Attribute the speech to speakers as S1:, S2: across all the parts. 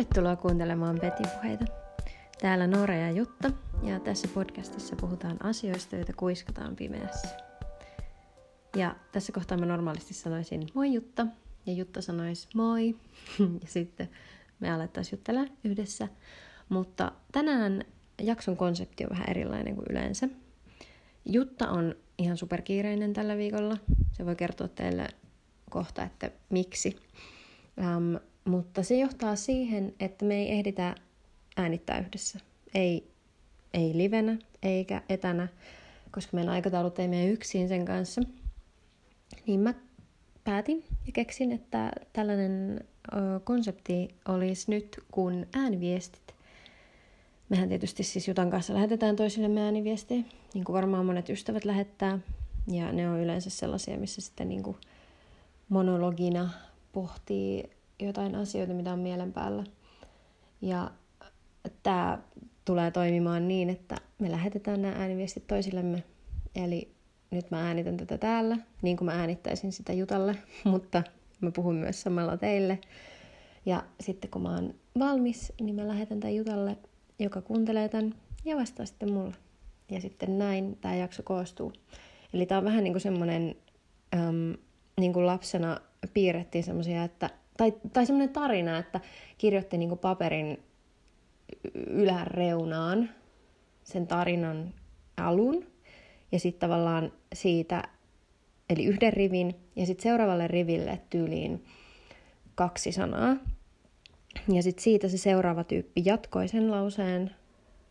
S1: Tervetuloa kuuntelemaan Petipuheita. Täällä Noora ja Jutta, ja tässä podcastissa puhutaan asioista, joita kuiskataan pimeässä. Ja tässä kohtaa mä normaalisti sanoisin moi Jutta, ja Jutta sanoisi moi, ja sitten me alettaisiin juttella yhdessä. Mutta tänään jakson konsepti on vähän erilainen kuin yleensä. Jutta on ihan superkiireinen tällä viikolla. Se voi kertoa teille kohta, että miksi. Um, mutta se johtaa siihen, että me ei ehditä äänittää yhdessä. Ei, ei livenä eikä etänä, koska meidän aikataulut ei mene yksin sen kanssa. Niin mä päätin ja keksin, että tällainen ö, konsepti olisi nyt kun ääniviestit. Mehän tietysti siis Jutan kanssa lähetetään toisillemme ääniviestejä, niin kuin varmaan monet ystävät lähettää. Ja ne on yleensä sellaisia, missä sitten niin kuin monologina pohtii jotain asioita, mitä on mielen päällä. Ja tämä tulee toimimaan niin, että me lähetetään nämä ääniviestit toisillemme. Eli nyt mä äänitän tätä täällä, niin kuin mä äänittäisin sitä Jutalle, mutta mä puhun myös samalla teille. Ja sitten kun mä oon valmis, niin mä lähetän tämän Jutalle, joka kuuntelee tämän ja vastaa sitten mulle. Ja sitten näin tämä jakso koostuu. Eli tämä on vähän niin kuin semmoinen, niin kuin lapsena piirrettiin semmoisia, että tai, tai semmoinen tarina, että kirjoitti niin paperin yläreunaan sen tarinan alun ja sitten tavallaan siitä, eli yhden rivin ja sitten seuraavalle riville tyyliin kaksi sanaa. Ja sitten siitä se seuraava tyyppi jatkoi sen lauseen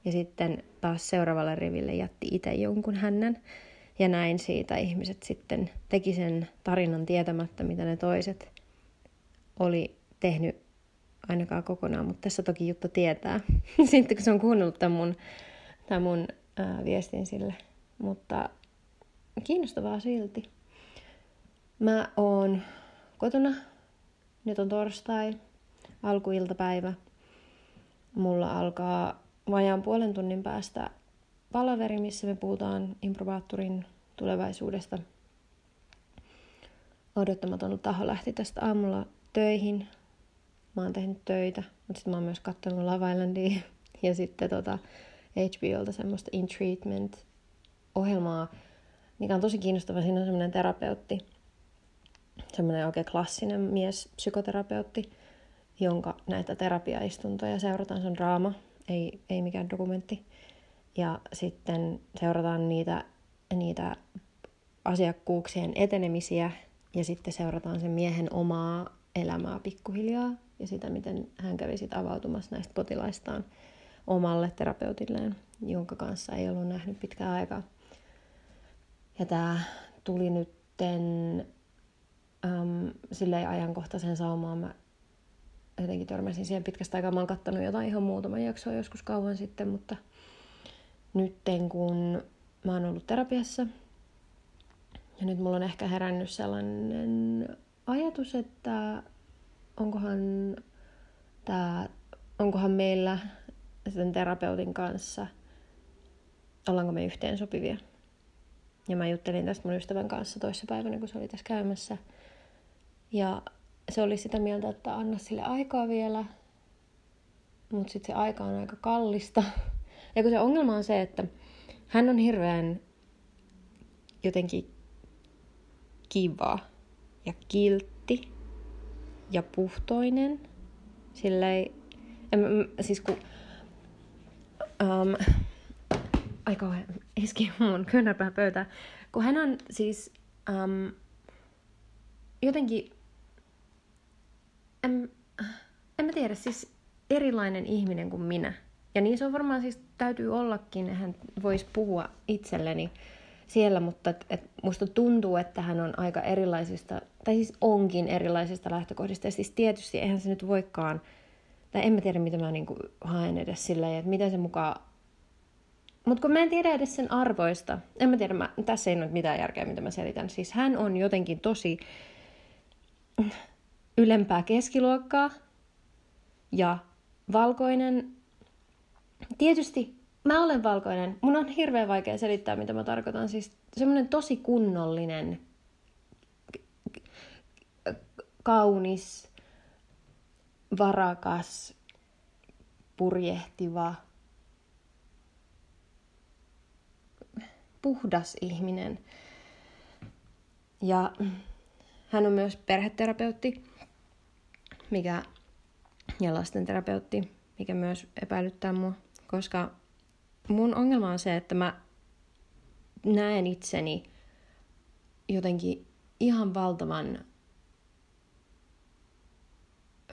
S1: ja sitten taas seuraavalle riville jätti itse jonkun hänen. Ja näin siitä ihmiset sitten teki sen tarinan tietämättä, mitä ne toiset oli tehnyt ainakaan kokonaan, mutta tässä toki Jutta tietää, sitten kun se on kuunnellut tämän mun, tämän mun ää, viestin sille. Mutta kiinnostavaa silti. Mä oon kotona, nyt on torstai, alkuiltapäivä. Mulla alkaa vajaan puolen tunnin päästä palaveri, missä me puhutaan improvaattorin tulevaisuudesta. Odottamaton taho lähti tästä aamulla töihin. Mä oon tehnyt töitä, mutta sitten mä oon myös katsonut Love Islandia ja sitten tota HBOlta semmoista In Treatment-ohjelmaa, mikä on tosi kiinnostava. Siinä on semmoinen terapeutti, semmoinen oikein klassinen mies, psykoterapeutti, jonka näitä terapiaistuntoja seurataan. Se on draama, ei, ei mikään dokumentti. Ja sitten seurataan niitä, niitä asiakkuuksien etenemisiä ja sitten seurataan sen miehen omaa elämää pikkuhiljaa ja sitä, miten hän kävi sit avautumassa näistä potilaistaan omalle terapeutilleen, jonka kanssa ei ollut nähnyt pitkään aikaa. Ja tämä tuli nytten äm, silleen ajankohtaisen saumaan. Mä jotenkin törmäsin siihen pitkästä aikaa. Mä oon kattonut jotain ihan muutaman jaksoa joskus kauan sitten, mutta nytten kun mä oon ollut terapiassa ja nyt mulla on ehkä herännyt sellainen ajatus, että onkohan, tää, onkohan meillä sen terapeutin kanssa, ollaanko me yhteen sopivia. Ja mä juttelin tästä mun ystävän kanssa toissapäivänä, kun se oli tässä käymässä. Ja se oli sitä mieltä, että anna sille aikaa vielä, mutta sitten se aika on aika kallista. Ja kun se ongelma on se, että hän on hirveän jotenkin kiva ja kiltti ja puhtoinen. Silleen, en, siis kun, um, ai kauhean, iski mun kyynärpää pöytään. Kun hän on siis um, jotenkin, en, en mä tiedä, siis erilainen ihminen kuin minä. Ja niin se on varmaan siis täytyy ollakin, hän voisi puhua itselleni siellä, mutta et, et musta tuntuu, että hän on aika erilaisista, tai siis onkin erilaisista lähtökohdista. Ja siis tietysti eihän se nyt voikaan, tai en mä tiedä mitä mä niinku haen edes silleen, että miten se mukaan mutta kun mä en tiedä edes sen arvoista, en mä tiedä, mä, tässä ei ole mitään järkeä, mitä mä selitän. Siis hän on jotenkin tosi ylempää keskiluokkaa ja valkoinen. Tietysti mä olen valkoinen. Mun on hirveän vaikea selittää, mitä mä tarkoitan. Siis semmoinen tosi kunnollinen, kaunis, varakas, purjehtiva, puhdas ihminen. Ja hän on myös perheterapeutti, mikä, ja lastenterapeutti, mikä myös epäilyttää mua, koska mun ongelma on se, että mä näen itseni jotenkin ihan valtavan...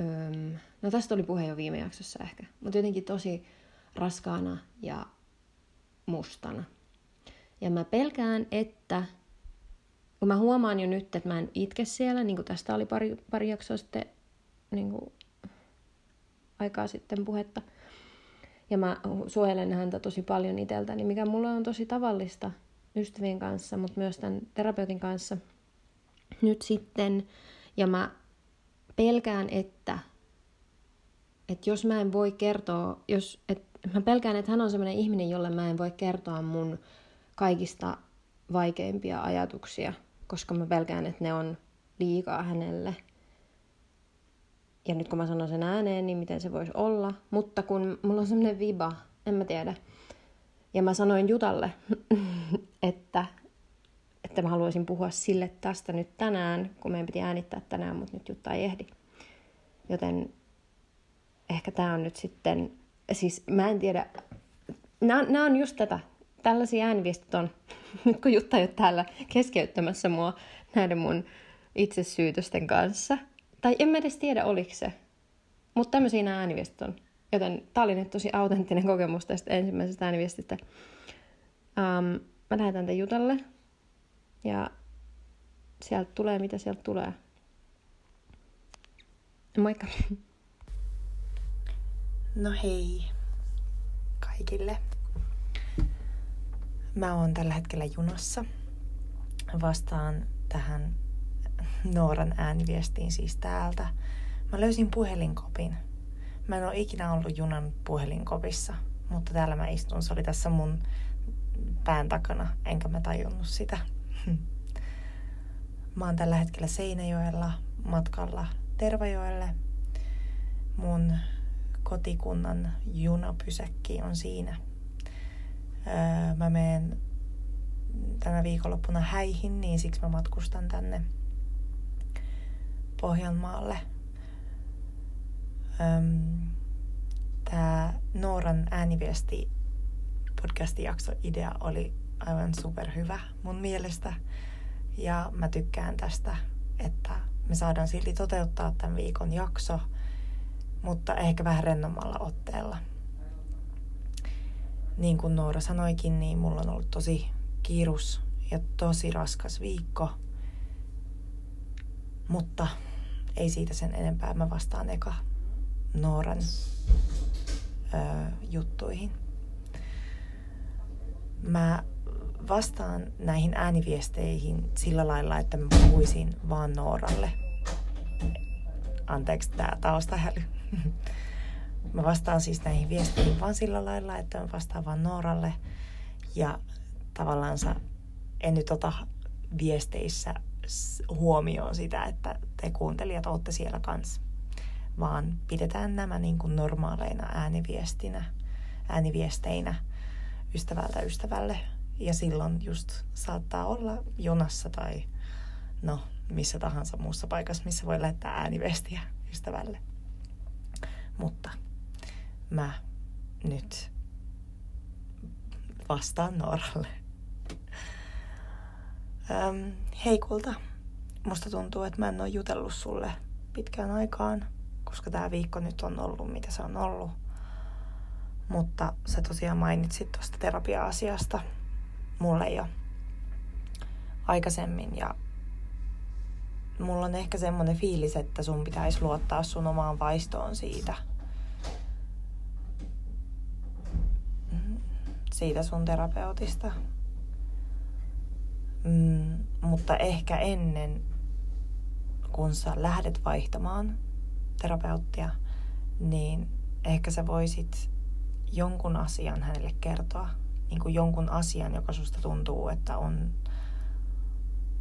S1: Öm, no tästä oli puhe jo viime jaksossa ehkä, mutta jotenkin tosi raskaana ja mustana. Ja mä pelkään, että kun mä huomaan jo nyt, että mä en itke siellä, niin kuin tästä oli pari, pari jaksoa sitten niin kuin aikaa sitten puhetta, ja mä suojelen häntä tosi paljon itseltäni, mikä mulle on tosi tavallista ystävien kanssa, mutta myös tämän terapeutin kanssa nyt sitten. Ja mä pelkään, että, että jos mä en voi kertoa, jos, että mä pelkään, että hän on sellainen ihminen, jolle mä en voi kertoa mun kaikista vaikeimpia ajatuksia, koska mä pelkään, että ne on liikaa hänelle. Ja nyt kun mä sanon sen ääneen, niin miten se voisi olla. Mutta kun mulla on semmoinen viba, en mä tiedä. Ja mä sanoin Jutalle, että, että mä haluaisin puhua sille tästä nyt tänään, kun meidän piti äänittää tänään, mutta nyt Jutta ei ehdi. Joten ehkä tämä on nyt sitten, siis mä en tiedä, nämä on just tätä, tällaisia ääniviestit on, nyt kun Jutta ei ole täällä keskeyttämässä mua näiden mun itsesyytösten kanssa. Tai en mä edes tiedä, oliko se. Mutta tämmöisiä nämä ääniviestit on. Joten tää oli nyt tosi autenttinen kokemus tästä ensimmäisestä ääniviestistä. Um, mä lähetän tämän Jutalle. Ja sieltä tulee, mitä sieltä tulee. Moikka!
S2: No hei kaikille. Mä oon tällä hetkellä junassa. Vastaan tähän Nooran ääniviestiin siis täältä. Mä löysin puhelinkopin. Mä en ole ikinä ollut junan puhelinkopissa, mutta täällä mä istun. Se oli tässä mun pään takana, enkä mä tajunnut sitä. Mä oon tällä hetkellä Seinäjoella matkalla Tervajoelle. Mun kotikunnan junapysäkki on siinä. Öö, mä menen tänä viikonloppuna häihin, niin siksi mä matkustan tänne Pohjanmaalle. Tämä Nooran ääniviesti podcastin jakso idea oli aivan superhyvä mun mielestä. Ja mä tykkään tästä, että me saadaan silti toteuttaa tämän viikon jakso, mutta ehkä vähän rennommalla otteella. Niin kuin Noora sanoikin, niin mulla on ollut tosi kiirus ja tosi raskas viikko. Mutta ei siitä sen enempää. Mä vastaan eka Nooran ö, juttuihin. Mä vastaan näihin ääniviesteihin sillä lailla, että mä puhuisin vaan Nooralle. Anteeksi tää taustahäly. Mä vastaan siis näihin viesteihin vaan sillä lailla, että mä vastaan vaan Nooralle. Ja tavallaan en nyt ota viesteissä huomioon sitä, että te kuuntelijat olette siellä kanssa, vaan pidetään nämä niin kuin normaaleina ääniviestinä, ääniviesteinä ystävältä ystävälle. Ja silloin just saattaa olla junassa tai no missä tahansa muussa paikassa, missä voi lähettää ääniviestiä ystävälle. Mutta mä nyt vastaan Nooralle. Ähm, hei kulta, musta tuntuu, että mä en ole jutellut sulle pitkään aikaan, koska tämä viikko nyt on ollut mitä se on ollut. Mutta sä tosiaan mainitsit tuosta terapia-asiasta mulle jo aikaisemmin ja mulla on ehkä semmoinen fiilis, että sun pitäisi luottaa sun omaan vaistoon siitä. Siitä sun terapeutista. Mm, mutta ehkä ennen, kun sä lähdet vaihtamaan terapeuttia, niin ehkä sä voisit jonkun asian hänelle kertoa. Niin kuin jonkun asian, joka susta tuntuu, että on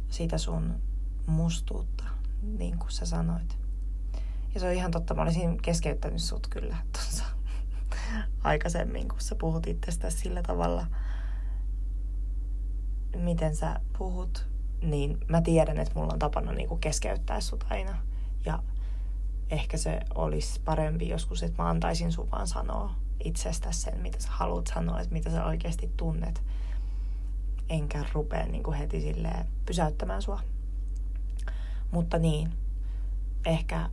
S2: siitä sun mustuutta, niin kuin sä sanoit. Ja se on ihan totta, mä olisin keskeyttänyt sut kyllä tuossa aikaisemmin, kun sä puhut itsestäsi sillä tavalla, miten sä puhut, niin mä tiedän, että mulla on tapana niin kuin keskeyttää sut aina. Ja ehkä se olisi parempi joskus, että mä antaisin sun vaan sanoa itsestäsi sen, mitä sä haluat sanoa, että mitä sä oikeasti tunnet. Enkä rupea niin kuin heti silleen pysäyttämään sua. Mutta niin, ehkä,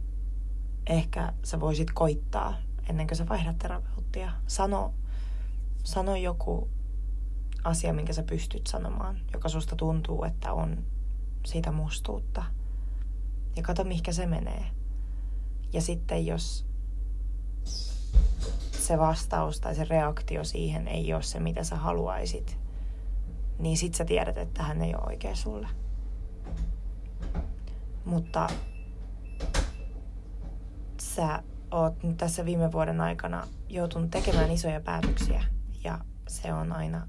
S2: ehkä sä voisit koittaa ennen kuin sä vaihdat terapeuttia. Sano, sano joku asia, minkä sä pystyt sanomaan, joka susta tuntuu, että on siitä mustuutta. Ja kato, mihinkä se menee. Ja sitten jos se vastaus tai se reaktio siihen ei ole se, mitä sä haluaisit, niin sit sä tiedät, että hän ei ole oikea sulle. Mutta sä oot nyt tässä viime vuoden aikana joutunut tekemään isoja päätöksiä ja se on aina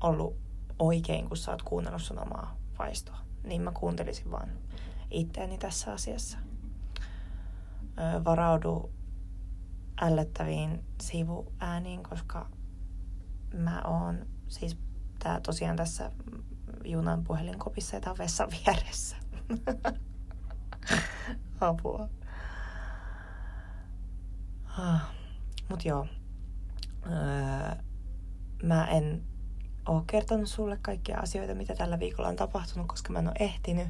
S2: ollut oikein, kun sä oot kuunnellut sun omaa vaistoa. Niin mä kuuntelisin vaan itteeni tässä asiassa. Varaudu ällöttäviin sivuääniin, koska mä oon siis tää tosiaan tässä junan puhelinkopissa ja tää on vessan vieressä. Apua. Ah, mut joo. Öö, mä en oo kertonut sulle kaikkia asioita, mitä tällä viikolla on tapahtunut, koska mä en ole ehtinyt.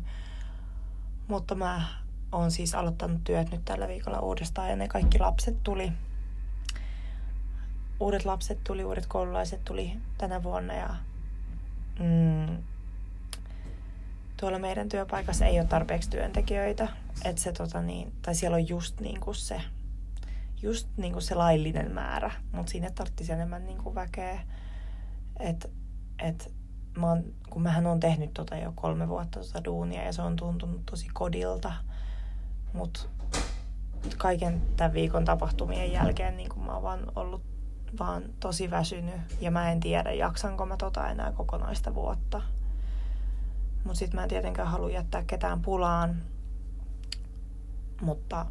S2: Mutta mä oon siis aloittanut työt nyt tällä viikolla uudestaan ja ne kaikki lapset tuli. Uudet lapset tuli, uudet koululaiset tuli tänä vuonna ja mm, tuolla meidän työpaikassa ei ole tarpeeksi työntekijöitä. Että se tota niin, tai siellä on just niin kuin se, just niin kuin se laillinen määrä, mutta siinä tarvitsisi enemmän niin kuin väkeä. Että et mä oon, kun mähän on tehnyt tota jo kolme vuotta tota duunia ja se on tuntunut tosi kodilta, mutta kaiken tämän viikon tapahtumien jälkeen niin kun mä oon vaan ollut vaan tosi väsynyt ja mä en tiedä, jaksanko mä tota enää kokonaista vuotta. Mutta sitten mä en tietenkään halua jättää ketään pulaan. Mutta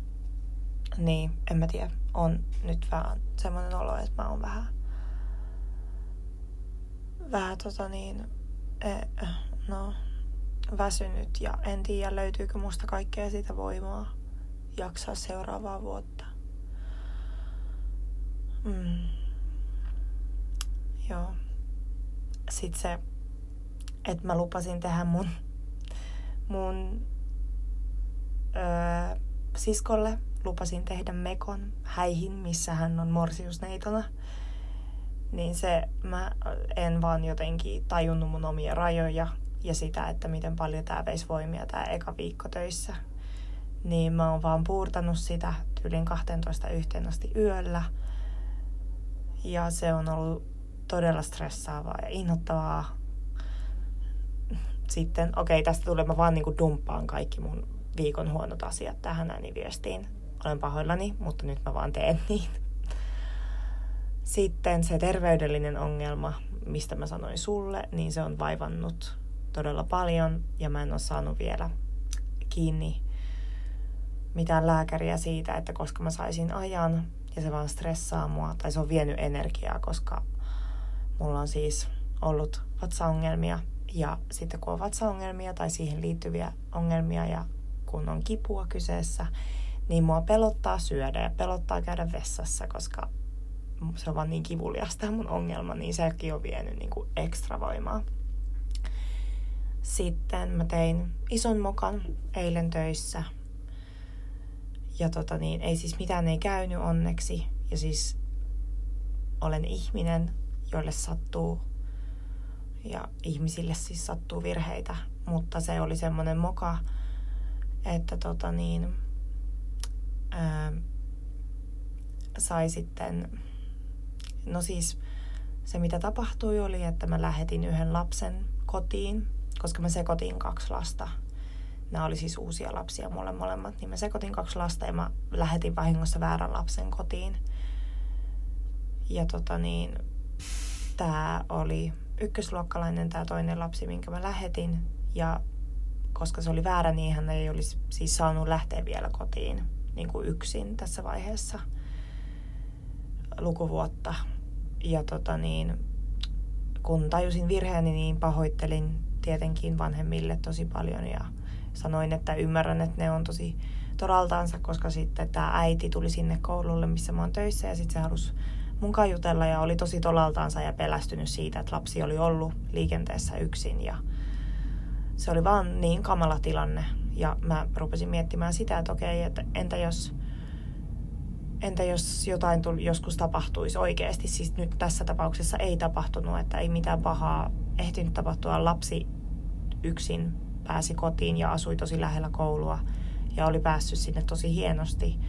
S2: niin, en mä tiedä. On nyt vähän semmoinen olo, että mä oon vähän vähän tota niin, e, no, väsynyt ja en tiedä löytyykö musta kaikkea sitä voimaa jaksaa seuraavaa vuotta. Mm. Joo. Sitten se, että mä lupasin tehdä mun, mun öö, siskolle, lupasin tehdä mekon häihin, missä hän on morsiusneitona niin se mä en vaan jotenkin tajunnut mun omia rajoja ja sitä, että miten paljon tämä veisi voimia tämä eka viikko töissä. Niin mä oon vaan puurtanut sitä tyylin 12 yhteen asti yöllä. Ja se on ollut todella stressaavaa ja innoittavaa. Sitten, okei, okay, tästä tulee mä vaan niinku dumppaan kaikki mun viikon huonot asiat tähän ääniviestiin. Olen pahoillani, mutta nyt mä vaan teen niin. Sitten se terveydellinen ongelma, mistä mä sanoin sulle, niin se on vaivannut todella paljon ja mä en ole saanut vielä kiinni mitään lääkäriä siitä, että koska mä saisin ajan ja se vaan stressaa mua tai se on vienyt energiaa, koska mulla on siis ollut vatsaongelmia ja sitten kun on vatsaongelmia tai siihen liittyviä ongelmia ja kun on kipua kyseessä, niin mua pelottaa syödä ja pelottaa käydä vessassa, koska se on vaan niin kivuliasta mun ongelma, niin sekin on vienyt niin kuin ekstra voimaa. Sitten mä tein ison mokan eilen töissä. Ja tota niin, ei siis mitään ei käynyt onneksi. Ja siis olen ihminen, joille sattuu ja ihmisille siis sattuu virheitä. Mutta se oli semmoinen moka, että tota niin, ää, sai sitten No siis se, mitä tapahtui, oli, että mä lähetin yhden lapsen kotiin, koska mä sekoitin kaksi lasta. Nämä oli siis uusia lapsia mulle molemmat, niin mä sekoitin kaksi lasta ja mä lähetin vahingossa väärän lapsen kotiin. Ja tota niin, tää oli ykkösluokkalainen tämä toinen lapsi, minkä mä lähetin. Ja koska se oli väärä, niin hän ei olisi siis saanut lähteä vielä kotiin niin kuin yksin tässä vaiheessa – lukuvuotta. Ja tota niin, kun tajusin virheeni, niin pahoittelin tietenkin vanhemmille tosi paljon ja sanoin, että ymmärrän, että ne on tosi toraltaansa, koska sitten tämä äiti tuli sinne koululle, missä mä oon töissä ja sitten se halusi mun jutella ja oli tosi tolaltaansa ja pelästynyt siitä, että lapsi oli ollut liikenteessä yksin ja se oli vaan niin kamala tilanne. Ja mä rupesin miettimään sitä, että okei, että entä jos, entä jos jotain tuli, joskus tapahtuisi oikeasti. Siis nyt tässä tapauksessa ei tapahtunut, että ei mitään pahaa ehtinyt tapahtua. Lapsi yksin pääsi kotiin ja asui tosi lähellä koulua ja oli päässyt sinne tosi hienosti.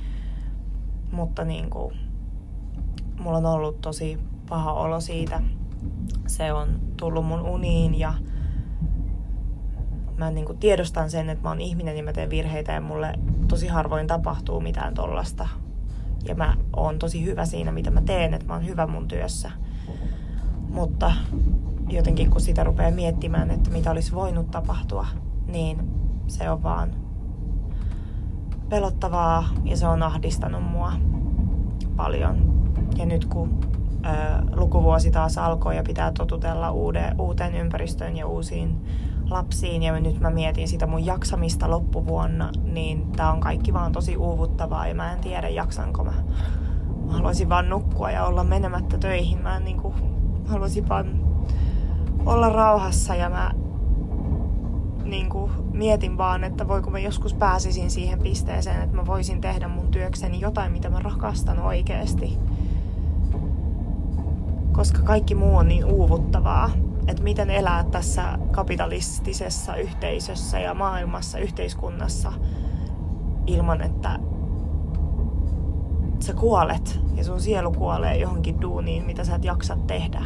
S2: Mutta niin kuin, mulla on ollut tosi paha olo siitä. Se on tullut mun uniin ja mä niin kuin tiedostan sen, että mä oon ihminen ja mä teen virheitä ja mulle tosi harvoin tapahtuu mitään tollasta. Ja mä oon tosi hyvä siinä, mitä mä teen, että mä oon hyvä mun työssä. Mutta jotenkin kun sitä rupeaa miettimään, että mitä olisi voinut tapahtua, niin se on vaan pelottavaa ja se on ahdistanut mua paljon. Ja nyt kun ö, lukuvuosi taas alkoi ja pitää totutella uude, uuteen ympäristöön ja uusiin lapsiin ja nyt mä mietin sitä mun jaksamista loppuvuonna, niin tää on kaikki vaan tosi uuvuttavaa ja mä en tiedä jaksanko mä. Mä haluaisin vaan nukkua ja olla menemättä töihin. Mä en niinku, haluaisin vaan olla rauhassa ja mä niinku mietin vaan, että voiko mä joskus pääsisin siihen pisteeseen, että mä voisin tehdä mun työkseni jotain, mitä mä rakastan oikeesti. Koska kaikki muu on niin uuvuttavaa että miten elää tässä kapitalistisessa yhteisössä ja maailmassa, yhteiskunnassa ilman, että sä kuolet ja sun sielu kuolee johonkin duuniin, mitä sä et jaksa tehdä.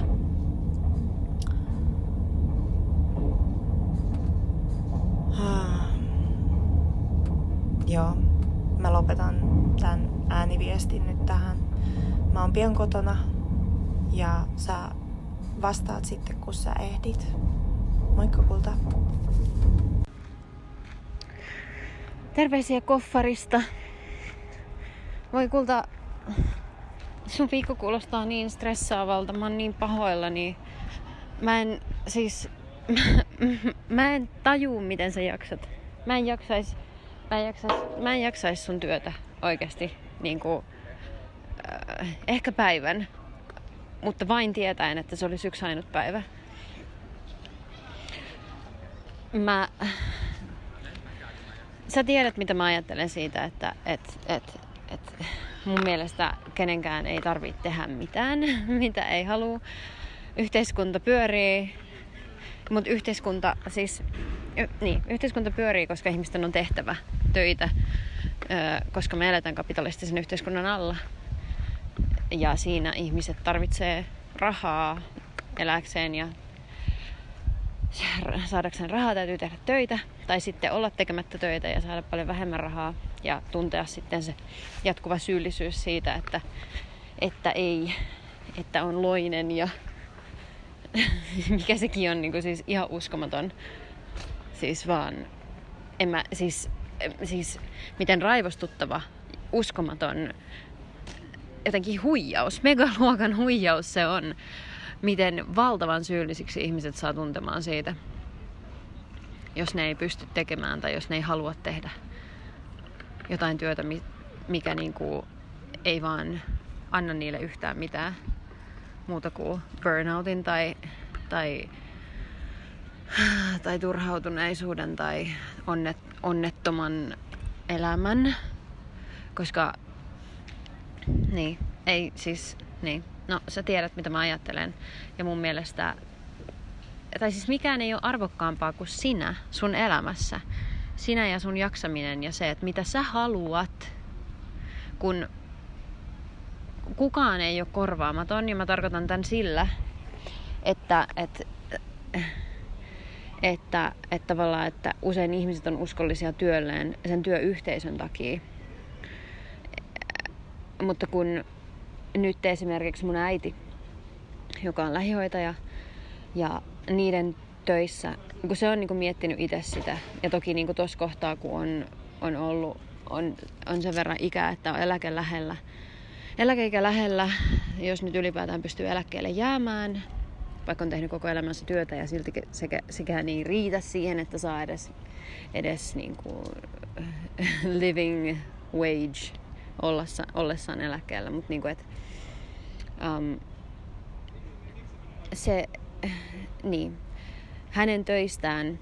S2: Joo, mä lopetan tämän ääniviestin nyt tähän. Mä oon pian kotona ja sä vastaat sitten, kun sä ehdit. Moikka kulta.
S3: Terveisiä koffarista. Voi kulta, sun viikko kuulostaa niin stressaavalta, mä oon niin pahoillani. Mä en, siis, mä en taju, miten sä jaksat. Mä en jaksais, mä en jaksais, mä en jaksais sun työtä oikeasti, niin kuin, äh, ehkä päivän mutta vain tietäen, että se olisi yksi ainut päivä. Mä... Sä tiedät, mitä mä ajattelen siitä, että et, et, et mun mielestä kenenkään ei tarvitse tehdä mitään, mitä ei halua. Yhteiskunta pyörii, mutta yhteiskunta siis, niin, yhteiskunta pyörii, koska ihmisten on tehtävä töitä, koska me eletään kapitalistisen yhteiskunnan alla. Ja siinä ihmiset tarvitsee rahaa eläkseen ja saadakseen rahaa täytyy tehdä töitä tai sitten olla tekemättä töitä ja saada paljon vähemmän rahaa ja tuntea sitten se jatkuva syyllisyys siitä, että, että ei, että on loinen ja mikä sekin on niin kuin siis ihan uskomaton. Siis vaan, en mä, siis, siis miten raivostuttava, uskomaton jotenkin huijaus, megaluokan huijaus se on, miten valtavan syyllisiksi ihmiset saa tuntemaan siitä, jos ne ei pysty tekemään tai jos ne ei halua tehdä jotain työtä, mikä niinku ei vaan anna niille yhtään mitään muuta kuin burnoutin tai, tai, tai turhautuneisuuden tai onnet, onnettoman elämän. Koska niin, ei siis, niin. No, sä tiedät, mitä mä ajattelen. Ja mun mielestä, tai siis mikään ei ole arvokkaampaa kuin sinä sun elämässä. Sinä ja sun jaksaminen ja se, että mitä sä haluat, kun kukaan ei ole korvaamaton. Ja mä tarkoitan tämän sillä, että, että että, että tavallaan, että usein ihmiset on uskollisia työlleen sen työyhteisön takia. Mutta kun nyt esimerkiksi mun äiti, joka on lähihoitaja, ja niiden töissä, kun se on niin kuin miettinyt itse sitä, ja toki niin tuossa kohtaa, kun on, on ollut, on, on sen verran ikää, että on eläke lähellä, eläkeikä lähellä, jos nyt ylipäätään pystyy eläkkeelle jäämään, vaikka on tehnyt koko elämänsä työtä ja silti sekä, sekään ei riitä siihen, että saa edes, edes niin kuin living wage ollessa, ollessaan eläkkeellä. Mutta niin kuin, um, se, niin, hänen töistään,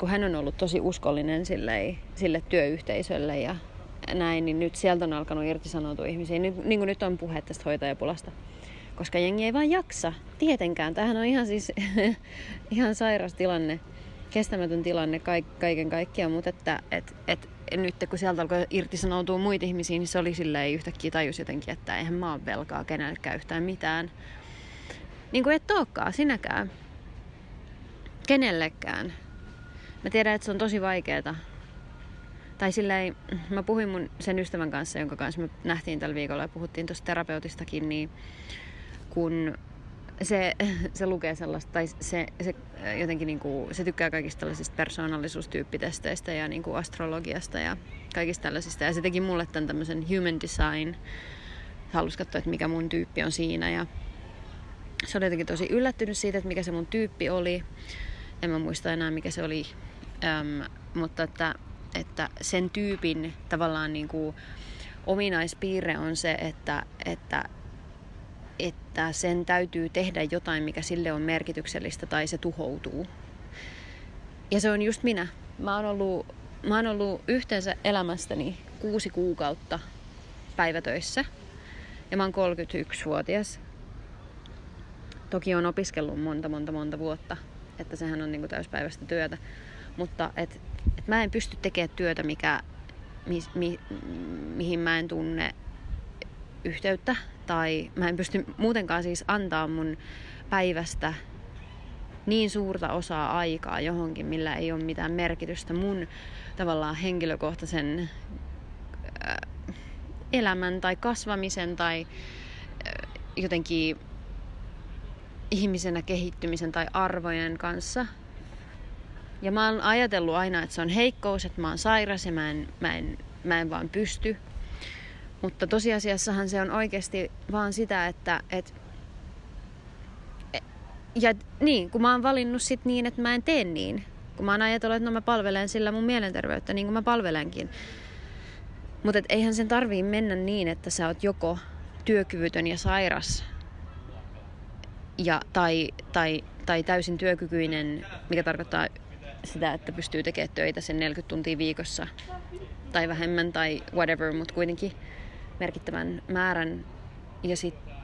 S3: kun hän on ollut tosi uskollinen sille, sille työyhteisölle ja näin, niin nyt sieltä on alkanut irtisanoutua ihmisiä. Nyt, niin kuin nyt on puhe tästä hoitajapulasta. Koska jengi ei vaan jaksa. Tietenkään. Tämähän on ihan siis ihan sairas tilanne. Kestämätön tilanne kaiken kaikkiaan, mutta että et, et, nyt kun sieltä alkoi irtisanoutua muita ihmisiä, niin se oli silleen yhtäkkiä tajus jotenkin, että eihän mä velkaa kenellekään yhtään mitään. Niin kuin et olekaan, sinäkään. Kenellekään. Mä tiedän, että se on tosi vaikeeta. Tai silleen, mä puhuin mun sen ystävän kanssa, jonka kanssa me nähtiin tällä viikolla ja puhuttiin tuosta terapeutistakin, niin kun se, se lukee sellaista, tai se, se jotenkin niin kuin, se tykkää kaikista tällaisista persoonallisuustyyppitesteistä ja niin kuin astrologiasta ja kaikista tällaisista. Ja se teki mulle tämän tämmöisen human design. Halusi katsoa, että mikä mun tyyppi on siinä ja se oli jotenkin tosi yllättynyt siitä, että mikä se mun tyyppi oli. En mä muista enää, mikä se oli. Öm, mutta että, että sen tyypin tavallaan niin kuin ominaispiirre on se, että, että että sen täytyy tehdä jotain, mikä sille on merkityksellistä tai se tuhoutuu. Ja se on just minä. Mä oon ollut, mä oon ollut yhteensä elämästäni kuusi kuukautta päivätöissä. Ja mä oon 31-vuotias. Toki on opiskellut monta, monta, monta vuotta. Että sehän on niinku täyspäiväistä työtä. Mutta et, et mä en pysty tekemään työtä, mikä, mi, mi, mihin mä en tunne yhteyttä tai mä en pysty muutenkaan siis antaa mun päivästä niin suurta osaa aikaa johonkin, millä ei ole mitään merkitystä mun tavallaan henkilökohtaisen äh, elämän tai kasvamisen tai äh, jotenkin ihmisenä kehittymisen tai arvojen kanssa. Ja mä oon ajatellut aina, että se on heikkous, että mä oon sairas ja mä en, mä en, mä en vaan pysty. Mutta tosiasiassahan se on oikeasti vaan sitä, että et, ja niin, kun mä oon valinnut sit niin, että mä en tee niin. Kun mä oon ajatellut, että no mä palvelen sillä mun mielenterveyttä niin kuin mä palvelenkin. Mutta eihän sen tarvii mennä niin, että sä oot joko työkyvytön ja sairas ja, tai, tai, tai täysin työkykyinen, mikä tarkoittaa sitä, että pystyy tekemään töitä sen 40 tuntia viikossa tai vähemmän tai whatever, mutta kuitenkin merkittävän määrän ja sitten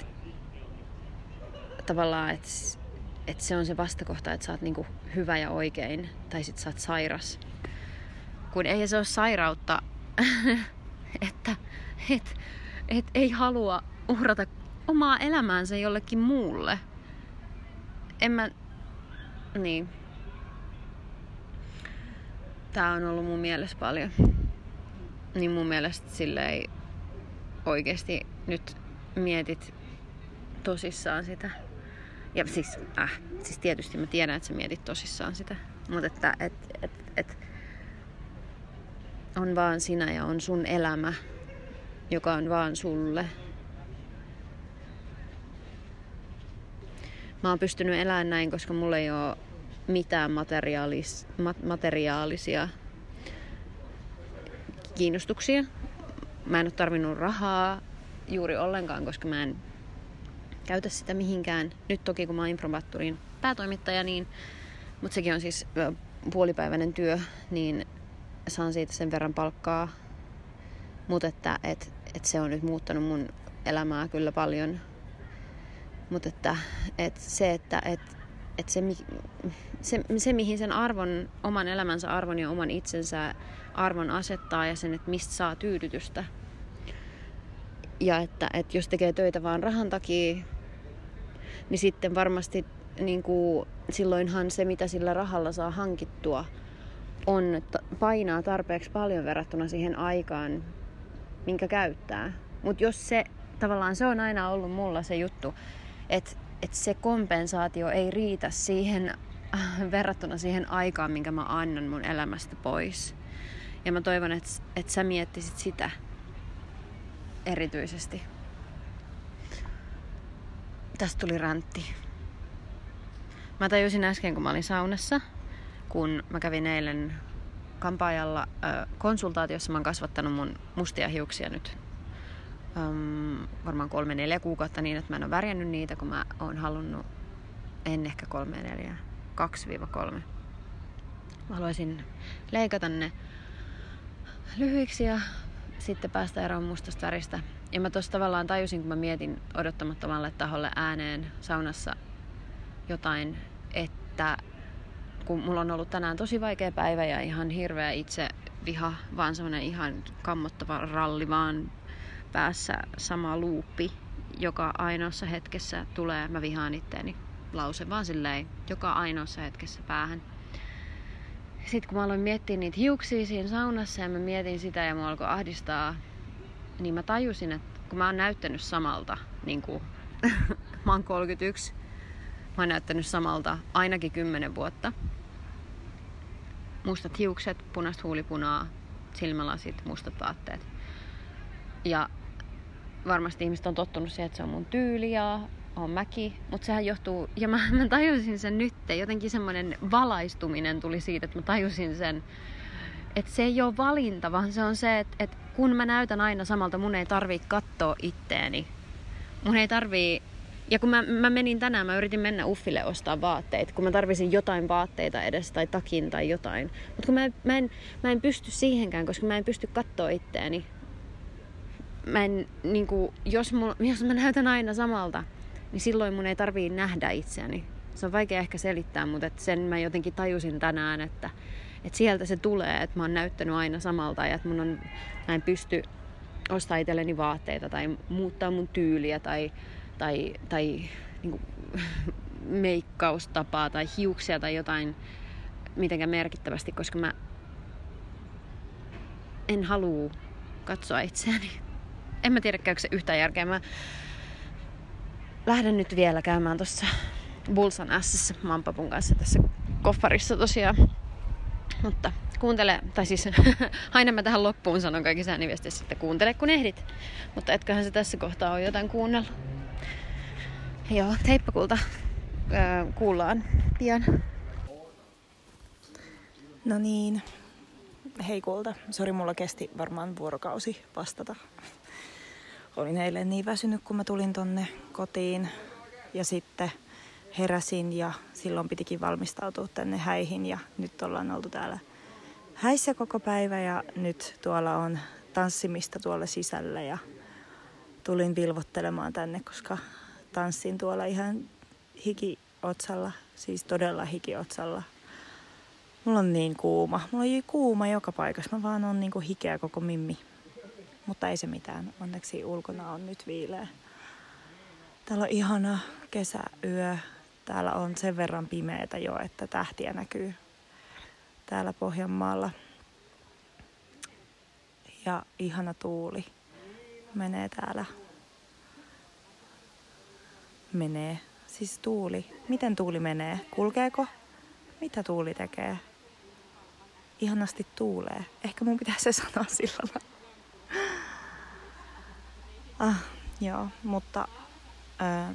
S3: tavallaan, että et se on se vastakohta, että sä oot niinku hyvä ja oikein tai sit sä oot sairas. Kun ei se ole sairautta, että et, et ei halua uhrata omaa elämäänsä jollekin muulle. En mä... Niin. Tää on ollut mun mielessä paljon. Niin mun mielestä silleen oikeasti nyt mietit tosissaan sitä. Ja siis, äh, siis tietysti mä tiedän, että sä mietit tosissaan sitä. Mutta että et, et, et, on vaan sinä ja on sun elämä, joka on vaan sulle. Mä oon pystynyt elämään näin, koska mulla ei ole mitään materiaalis, materiaalisia kiinnostuksia mä en ole tarvinnut rahaa juuri ollenkaan, koska mä en käytä sitä mihinkään. Nyt toki kun mä oon Improbatturin päätoimittaja, niin, mutta sekin on siis puolipäiväinen työ, niin saan siitä sen verran palkkaa. Mutta että et, et se on nyt muuttanut mun elämää kyllä paljon. Mutta että et se, että et, et se, se, se, mihin sen arvon, oman elämänsä arvon ja oman itsensä arvon asettaa ja sen, että mistä saa tyydytystä. Ja että, että jos tekee töitä vaan rahan takia, niin sitten varmasti niin kuin, silloinhan se, mitä sillä rahalla saa hankittua, on, painaa tarpeeksi paljon verrattuna siihen aikaan, minkä käyttää. Mutta jos se, tavallaan se on aina ollut mulla se juttu, että että se kompensaatio ei riitä siihen verrattuna siihen aikaan, minkä mä annan mun elämästä pois. Ja mä toivon, että, että sä miettisit sitä erityisesti. tästä tuli räntti. Mä tajusin äsken, kun mä olin saunassa, kun mä kävin eilen kampaajalla äh, konsultaatiossa. Mä oon kasvattanut mun mustia hiuksia nyt um, varmaan kolme neljä kuukautta niin, että mä en ole värjännyt niitä, kun mä oon halunnut, en ehkä kolme neljä, kaksi viiva kolme. Mä haluaisin leikata ne lyhyiksi ja sitten päästä eroon mustasta väristä. Ja mä tuossa tavallaan tajusin, kun mä mietin odottamattomalle taholle ääneen saunassa jotain, että kun mulla on ollut tänään tosi vaikea päivä ja ihan hirveä itse viha, vaan semmonen ihan kammottava ralli vaan päässä sama luuppi, joka ainoassa hetkessä tulee, mä vihaan itteeni lause vaan silleen, joka ainoassa hetkessä päähän. Sitten kun mä aloin miettiä niitä hiuksia siinä saunassa ja mä mietin sitä ja mua alkoi ahdistaa, niin mä tajusin, että kun mä oon näyttänyt samalta, niin kuin mä oon 31, mä oon näyttänyt samalta ainakin 10 vuotta. Mustat hiukset, punaista huulipunaa, silmälasit, mustat vaatteet. Ja varmasti ihmiset on tottunut siihen, että se on mun tyyli ja on mäki, mutta sehän johtuu, ja mä, mä tajusin sen nyt, jotenkin semmoinen valaistuminen tuli siitä, että mä tajusin sen, että se ei ole valinta, vaan se on se, että, että kun mä näytän aina samalta, mun ei tarvii katsoa itteeni. Mun ei tarvii ja kun mä, mä menin tänään, mä yritin mennä Uffille ostaa vaatteita, kun mä tarvisin jotain vaatteita edes tai takin tai jotain. Mutta kun mä, mä, en, mä en pysty siihenkään, koska mä en pysty katsoa itteeni. Mä en, niin kuin, jos, mulla, jos mä näytän aina samalta, niin silloin mun ei tarvii nähdä itseäni. Se on vaikea ehkä selittää, mutta et sen mä jotenkin tajusin tänään, että, että sieltä se tulee, että mä oon näyttänyt aina samalta ja että mun on, mä en pysty ostaa itselleni vaatteita tai muuttaa mun tyyliä tai, tai, tai niin kuin, meikkaustapaa tai hiuksia tai jotain mitenkään merkittävästi, koska mä en halua katsoa itseäni. En mä tiedä, käykö se yhtään järkeä. Mä lähden nyt vielä käymään tuossa Bulsan Sssä Mampapun kanssa tässä koffarissa tosiaan. Mutta kuuntele, tai siis aina mä tähän loppuun sanon kaikki sääniviestissä, että kuuntele kun ehdit. Mutta etköhän se tässä kohtaa ole jotain kuunnellut. Joo, teippakulta öö, kuullaan pian.
S2: No niin. Hei kulta. Sori, mulla kesti varmaan vuorokausi vastata olin eilen niin väsynyt, kun mä tulin tonne kotiin. Ja sitten heräsin ja silloin pitikin valmistautua tänne häihin ja nyt ollaan oltu täällä häissä koko päivä ja nyt tuolla on tanssimista tuolla sisällä ja tulin vilvottelemaan tänne, koska tanssin tuolla ihan hikiotsalla, siis todella hikiotsalla. Mulla on niin kuuma. Mulla on kuuma joka paikassa. Mä vaan on niinku hikeä koko mimmi. Mutta ei se mitään. Onneksi ulkona on nyt viileä. Täällä on ihana kesäyö. Täällä on sen verran pimeätä jo, että tähtiä näkyy täällä Pohjanmaalla. Ja ihana tuuli menee täällä. Menee. Siis tuuli. Miten tuuli menee? Kulkeeko? Mitä tuuli tekee? Ihanasti tuulee. Ehkä mun pitäisi se sanoa sillä lailla. Ah, joo, mutta ää,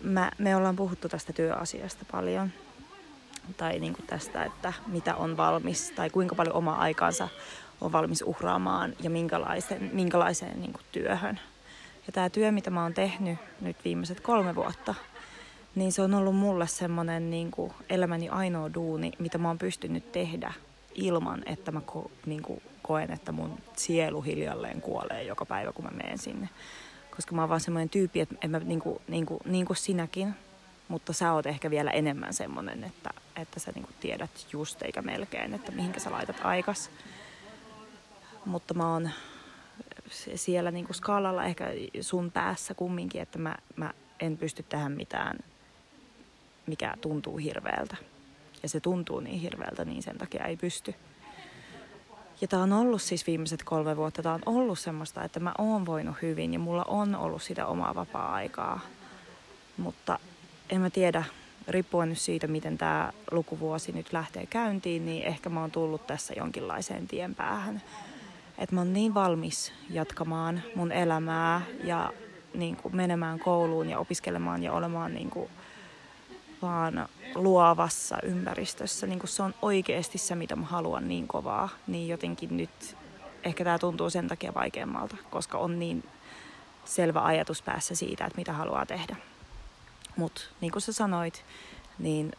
S2: mä, me ollaan puhuttu tästä työasiasta paljon. Tai niin kuin tästä, että mitä on valmis tai kuinka paljon omaa aikaansa on valmis uhraamaan ja minkälaisen, minkälaiseen niin kuin työhön. Ja tämä työ, mitä mä oon tehnyt nyt viimeiset kolme vuotta, niin se on ollut mulle semmoinen niin elämäni ainoa duuni, mitä mä oon pystynyt tehdä ilman, että mä ko, niin kuin koen, että mun sielu hiljalleen kuolee joka päivä, kun mä menen sinne. Koska mä oon vaan semmoinen tyyppi, että en mä, niin kuin, niin kuin, niin kuin sinäkin, mutta sä oot ehkä vielä enemmän semmoinen, että, että sä niin kuin tiedät just eikä melkein, että mihinkä sä laitat aikas. Mutta mä oon siellä niin kuin skaalalla ehkä sun päässä kumminkin, että mä, mä en pysty tähän mitään, mikä tuntuu hirveältä. Ja se tuntuu niin hirveältä, niin sen takia ei pysty. Ja tämä on ollut siis viimeiset kolme vuotta, tämä on ollut semmoista, että mä oon voinut hyvin ja mulla on ollut sitä omaa vapaa-aikaa. Mutta en mä tiedä, riippuen nyt siitä, miten tämä lukuvuosi nyt lähtee käyntiin, niin ehkä mä oon tullut tässä jonkinlaiseen tien päähän. Että mä oon niin valmis jatkamaan mun elämää ja niin kuin menemään kouluun ja opiskelemaan ja olemaan niin kuin vaan luovassa ympäristössä. Niin se on oikeasti se, mitä mä haluan niin kovaa. Niin jotenkin nyt ehkä tämä tuntuu sen takia vaikeammalta, koska on niin selvä ajatus päässä siitä, että mitä haluaa tehdä. Mutta niin kuin sä sanoit, niin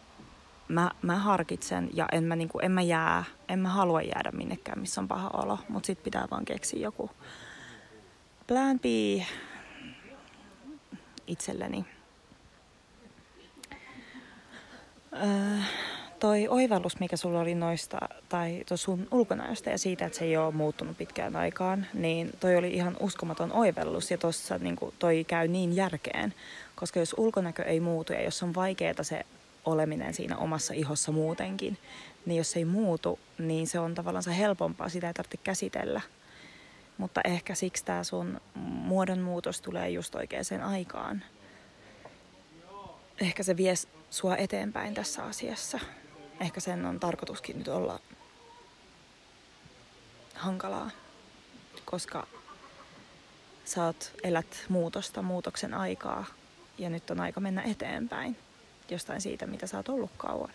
S2: mä, mä harkitsen ja en mä, niin kuin, en mä jää, en mä halua jäädä minnekään, missä on paha olo, mutta sit pitää vaan keksiä joku plan B itselleni. Öö, toi oivallus, mikä sulla oli noista, tai sun ulkonäöstä ja siitä, että se ei ole muuttunut pitkään aikaan, niin toi oli ihan uskomaton oivallus ja tuossa niin toi käy niin järkeen, koska jos ulkonäkö ei muutu ja jos on vaikeaa se oleminen siinä omassa ihossa muutenkin, niin jos se ei muutu, niin se on tavallaan helpompaa, sitä ei tarvitse käsitellä. Mutta ehkä siksi tämä sun muodonmuutos tulee just oikeaan aikaan. Ehkä se vie sua eteenpäin tässä asiassa. Ehkä sen on tarkoituskin nyt olla hankalaa, koska sä oot, elät muutosta, muutoksen aikaa ja nyt on aika mennä eteenpäin jostain siitä, mitä sä oot ollut kauan.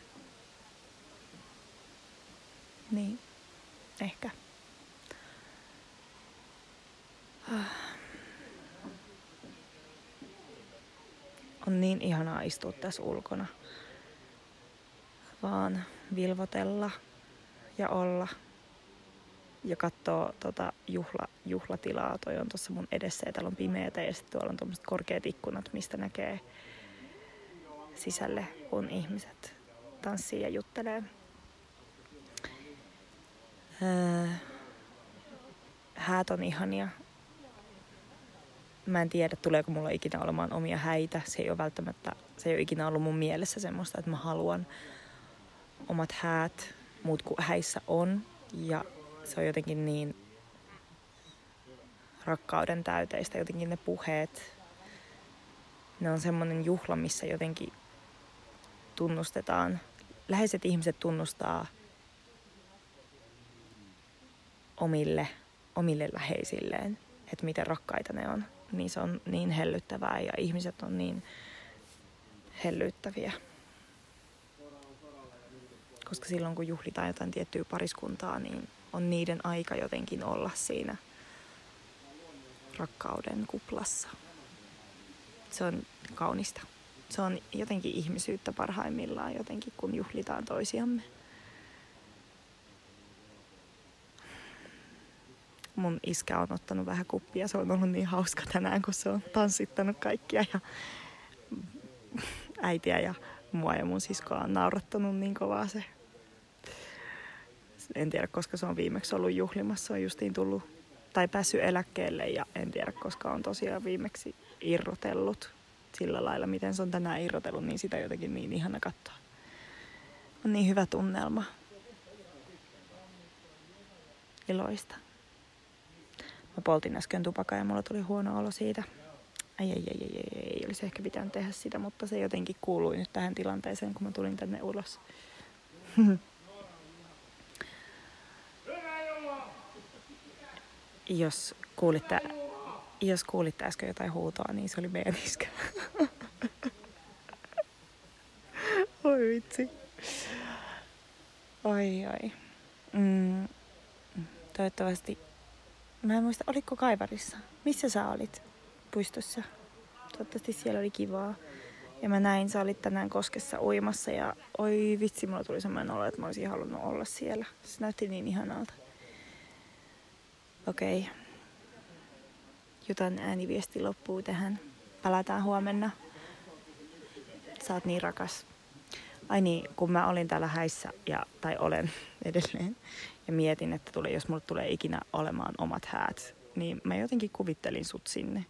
S2: Niin, ehkä. On niin ihanaa istua tässä ulkona. Vaan vilvotella ja olla ja katsoa tota juhla, juhlatilaa. Toi on tuossa mun edessä ja täällä on pimeätä ja sitten tuolla on tuommoiset korkeat ikkunat, mistä näkee sisälle, kun ihmiset tanssii ja juttelee. Öö, häät on ihania. Mä en tiedä, tuleeko mulla ikinä olemaan omia häitä. Se ei ole välttämättä, se ei ole ikinä ollut mun mielessä semmoista, että mä haluan omat häät, muut kuin häissä on. Ja se on jotenkin niin rakkauden täyteistä, jotenkin ne puheet. Ne on semmoinen juhla, missä jotenkin tunnustetaan, läheiset ihmiset tunnustaa omille, omille läheisilleen, että miten rakkaita ne on. Niin se on niin hellyttävää ja ihmiset on niin hellyttäviä. Koska silloin kun juhlitaan jotain tiettyä pariskuntaa, niin on niiden aika jotenkin olla siinä rakkauden kuplassa. Se on kaunista se on jotenkin ihmisyyttä parhaimmillaan jotenkin, kun juhlitaan toisiamme. Mun iskä on ottanut vähän kuppia. Se on ollut niin hauska tänään, kun se on tanssittanut kaikkia ja äitiä ja mua ja mun siskoa on naurattanut niin kovaa se. En tiedä, koska se on viimeksi ollut juhlimassa. Se on justiin tullut tai päässyt eläkkeelle ja en tiedä, koska on tosiaan viimeksi irrotellut sillä lailla, miten se on tänään irrotellut, niin sitä jotenkin niin ihana katsoa. On niin hyvä tunnelma. Iloista. Mä poltin äsken tupakaa ja mulla tuli huono olo siitä. Ei, ei, ei, ei, ei, ei olisi ehkä pitänyt tehdä sitä, mutta se jotenkin kuului nyt tähän tilanteeseen, kun mä tulin tänne ulos. Jos kuulitte jos kuulitte äsken jotain huutoa, niin se oli meidän iskä. Oi vitsi. Oi oi. Mm, toivottavasti. Mä en muista, olitko Kaivarissa? Missä sä olit? Puistossa. Toivottavasti siellä oli kivaa. Ja mä näin, sä olit tänään koskessa uimassa ja oi vitsi, mulla tuli semmoinen olo, että mä olisin halunnut olla siellä. Se näytti niin ihanalta. Okei. Okay. Jutan ääniviesti loppuu tähän. Palataan huomenna. Sä oot niin rakas. Ai niin, kun mä olin täällä häissä, ja, tai olen edelleen, ja mietin, että tuli, jos mulle tulee ikinä olemaan omat häät, niin mä jotenkin kuvittelin sut sinne,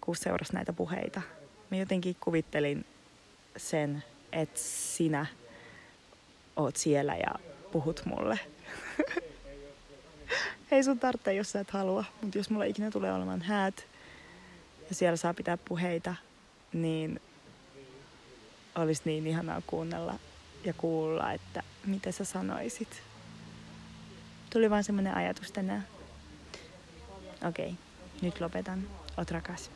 S2: kun seuras näitä puheita. Mä jotenkin kuvittelin sen, että sinä oot siellä ja puhut mulle. ei sun tarvitse, jos sä et halua. Mutta jos mulla ikinä tulee olemaan häät ja siellä saa pitää puheita, niin olisi niin ihanaa kuunnella ja kuulla, että mitä sä sanoisit. Tuli vain semmoinen ajatus tänään. Okei, okay, nyt lopetan. oot rakas.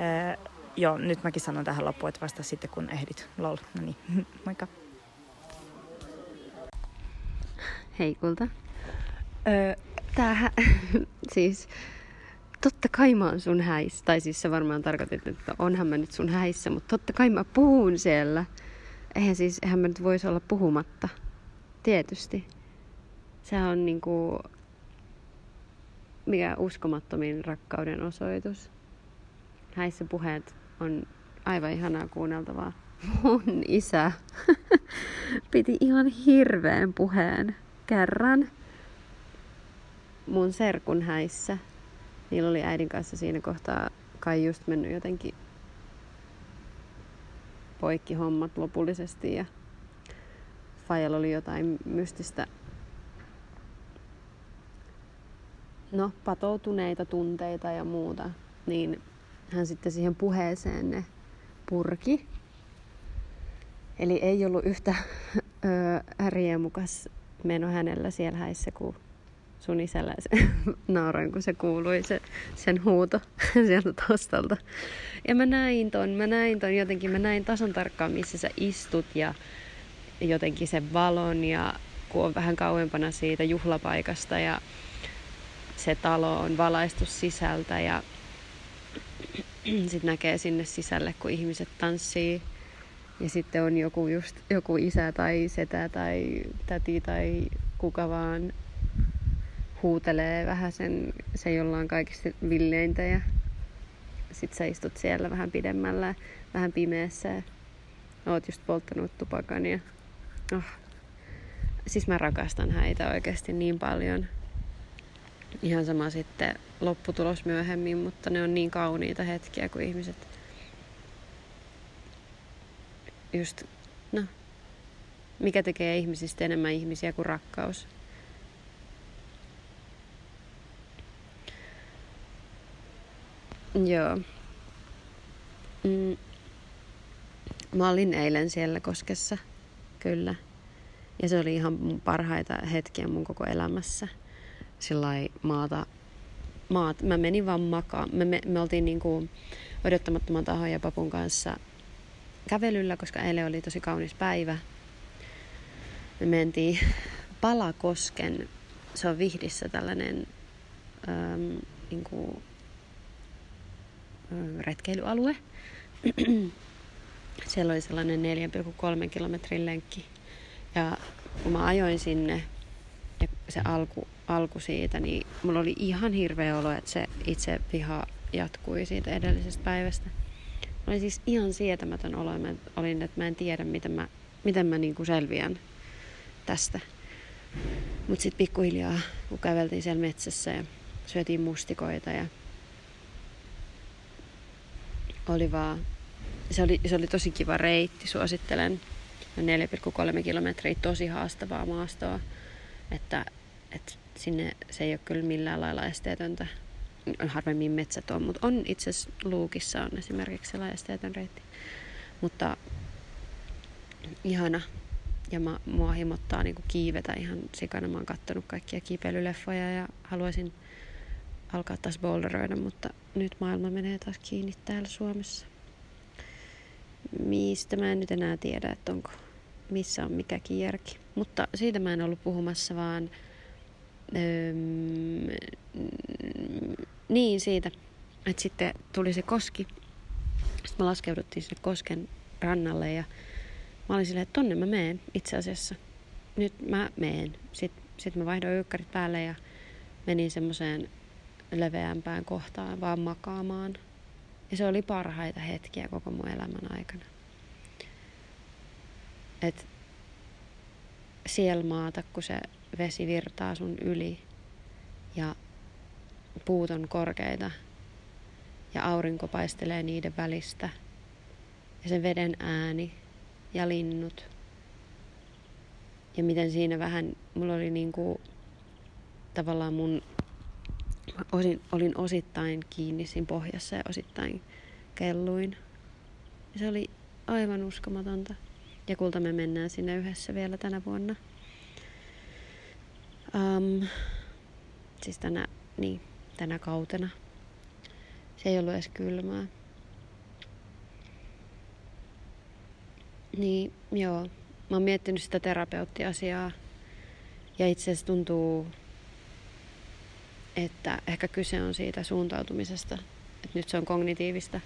S2: Öö, joo, nyt mäkin sanon tähän loppuun, että vasta sitten kun ehdit. Lol. No niin, moikka.
S1: Hei kulta. Öö, tämähän, siis totta kai mä oon sun häissä. Tai siis se varmaan tarkoitit, että onhan mä nyt sun häissä, mutta totta kai mä puhun siellä. Eihän siis, eihän mä nyt voisi olla puhumatta. Tietysti. Se on niinku, mikä uskomattomin rakkauden osoitus. Häissä puheet on aivan ihanaa kuunneltavaa. Mun isä piti ihan hirveän puheen kerran mun serkun häissä. Niillä oli äidin kanssa siinä kohtaa kai just mennyt jotenkin poikki hommat lopullisesti ja Fajalla oli jotain mystistä no, patoutuneita tunteita ja muuta, niin hän sitten siihen puheeseen ne purki. Eli ei ollut yhtä riemukas meno hänellä siellä häissä kuin sun isällä se nauroin, kun se kuului se, sen huuto sieltä taustalta. Ja mä näin ton, mä näin ton jotenkin, mä näin tasan tarkkaan, missä sä istut ja jotenkin sen valon ja kun on vähän kauempana siitä juhlapaikasta ja se talo on valaistu sisältä ja sitten näkee sinne sisälle, kun ihmiset tanssii. Ja sitten on joku, just, joku isä tai setä tai täti tai kuka vaan huutelee vähän sen, se jolla on kaikista villeintä ja sit sä istut siellä vähän pidemmällä, vähän pimeässä ja oot just polttanut tupakan ja oh. siis mä rakastan häitä oikeasti niin paljon. Ihan sama sitten lopputulos myöhemmin, mutta ne on niin kauniita hetkiä, kun ihmiset just, no, mikä tekee ihmisistä enemmän ihmisiä kuin rakkaus. Joo. Mm. Mä olin eilen siellä koskessa, kyllä. Ja se oli ihan mun parhaita hetkiä mun koko elämässä. Sillä maata, maat, mä menin vaan makaan. Me, me, me oltiin niinku odottamattoman tahon ja papun kanssa kävelyllä, koska eilen oli tosi kaunis päivä. Me mentiin Palakosken, se on Vihdissä tällainen äm, niinku, retkeilyalue. Siellä oli sellainen 4,3 kilometrin lenkki. Ja kun mä ajoin sinne ja se alku, alku siitä, niin mulla oli ihan hirveä olo, että se itse viha jatkui siitä edellisestä päivästä. Mä olin siis ihan sietämätön olo. Mä olin, että mä en tiedä, miten mä, miten mä niinku selviän tästä. Mutta sitten pikkuhiljaa, kun käveltiin siellä metsässä ja syötiin mustikoita ja oli vaan, se oli, se oli tosi kiva reitti, suosittelen. 4,3 kilometriä tosi haastavaa maastoa, että, että sinne se ei ole kyllä millään lailla esteetöntä. Harvemmin metsät on, mutta on itse asiassa Luukissa on esimerkiksi sellainen esteetön reitti. Mutta ihana. Ja mä, mua himottaa niin kiivetä ihan sikana. Mä oon kattonut kaikkia kiipeilyleffoja ja haluaisin alkaa taas boulderoida, mutta nyt maailma menee taas kiinni täällä Suomessa. Mistä mä en nyt enää tiedä, että onko, missä on mikäkin järki. Mutta siitä mä en ollut puhumassa, vaan öö, niin siitä, että sitten tuli se koski. Sitten me laskeuduttiin sinne kosken rannalle ja mä olin silleen, että tonne mä meen itse asiassa. Nyt mä meen. Sitten sit mä vaihdoin ykkärit päälle ja menin semmoiseen leveämpään kohtaan vaan makaamaan. Ja se oli parhaita hetkiä koko mun elämän aikana. Et siellä maata, kun se vesi virtaa sun yli ja puut on korkeita ja aurinko paistelee niiden välistä ja sen veden ääni ja linnut. Ja miten siinä vähän, mulla oli niinku tavallaan mun osin, olin osittain kiinni siinä pohjassa ja osittain kelluin. Ja se oli aivan uskomatonta. Ja kulta me mennään sinne yhdessä vielä tänä vuonna. Um, siis tänä, niin, tänä kautena. Se ei ollut edes kylmää. Niin, joo. Mä oon miettinyt sitä terapeuttiasiaa. Ja itse asiassa tuntuu, että ehkä kyse on siitä suuntautumisesta. Että nyt se on kognitiivista.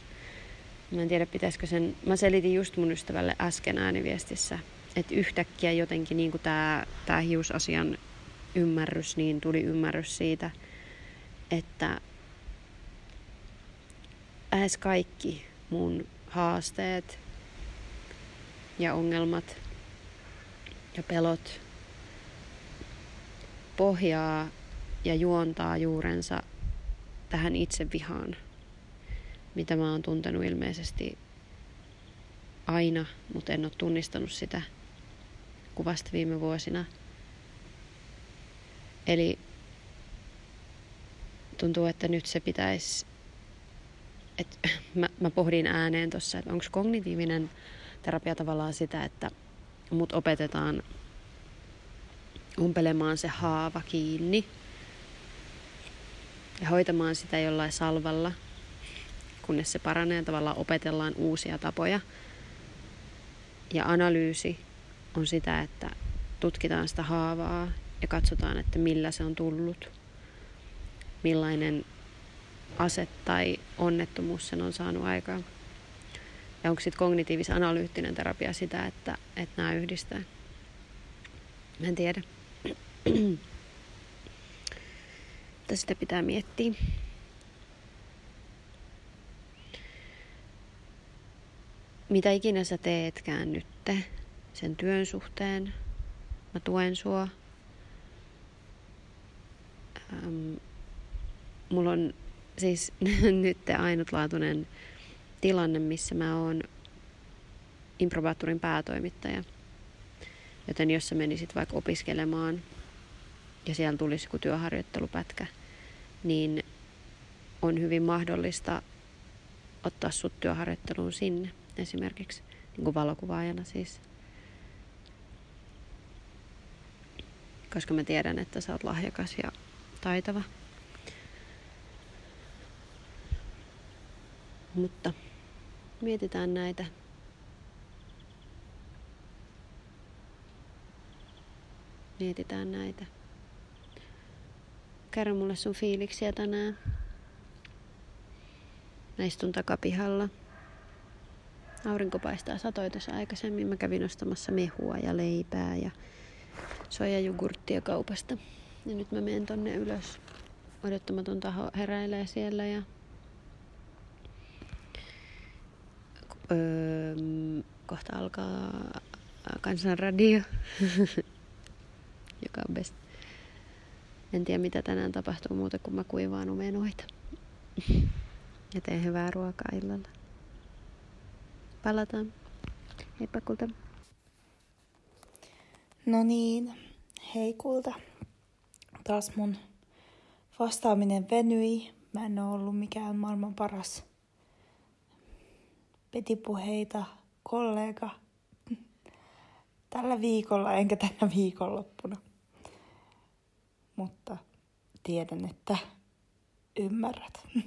S1: Mä en tiedä, pitäisikö sen... Mä selitin just mun ystävälle äsken ääniviestissä, että yhtäkkiä jotenkin niin tämä, tämä hiusasian ymmärrys, niin tuli ymmärrys siitä, että lähes kaikki mun haasteet ja ongelmat ja pelot pohjaa ja juontaa juurensa tähän itse vihaan, mitä mä oon tuntenut ilmeisesti aina, mutta en ole tunnistanut sitä kuvasta viime vuosina. Eli tuntuu, että nyt se pitäisi, että mä, mä pohdin ääneen tuossa, että onko kognitiivinen terapia tavallaan sitä, että mut opetetaan umpelemaan se haava kiinni ja hoitamaan sitä jollain salvalla, kunnes se paranee. Tavallaan opetellaan uusia tapoja. Ja analyysi on sitä, että tutkitaan sitä haavaa ja katsotaan, että millä se on tullut. Millainen ase tai onnettomuus sen on saanut aikaan. Ja onko sitten kognitiivis-analyyttinen terapia sitä, että, että nämä yhdistää? Mä en tiedä. Mutta sitä pitää miettiä. Mitä ikinä sä teetkään nytte sen työn suhteen, mä tuen sua. Ähm, mulla on siis nyt ainutlaatuinen tilanne, missä mä oon improbaattorin päätoimittaja. Joten jos sä menisit vaikka opiskelemaan ja siellä tulisi joku työharjoittelupätkä, niin on hyvin mahdollista ottaa sut työharjoitteluun sinne esimerkiksi, niin kuin valokuvaajana siis. Koska mä tiedän, että sä oot lahjakas ja taitava. Mutta mietitään näitä. Mietitään näitä. Kerro mulle sun fiiliksiä tänään. Mä istun takapihalla. Aurinko paistaa satoi tässä aikaisemmin. Mä kävin ostamassa mehua ja leipää ja sojajugurttia kaupasta. Ja nyt mä menen tonne ylös. Odottamaton taho heräilee siellä ja öö, kohta alkaa kansanradio, joka on best. En tiedä mitä tänään tapahtuu muuta kuin mä kuivaan omenoita. ja teen hyvää ruokaa illalla. Palataan. Heippa kulta.
S2: No niin, hei kulta. Taas mun vastaaminen venyi. Mä en ole ollut mikään maailman paras petipuheita kollega tällä viikolla enkä tänä viikonloppuna. Mutta tiedän, että ymmärrät.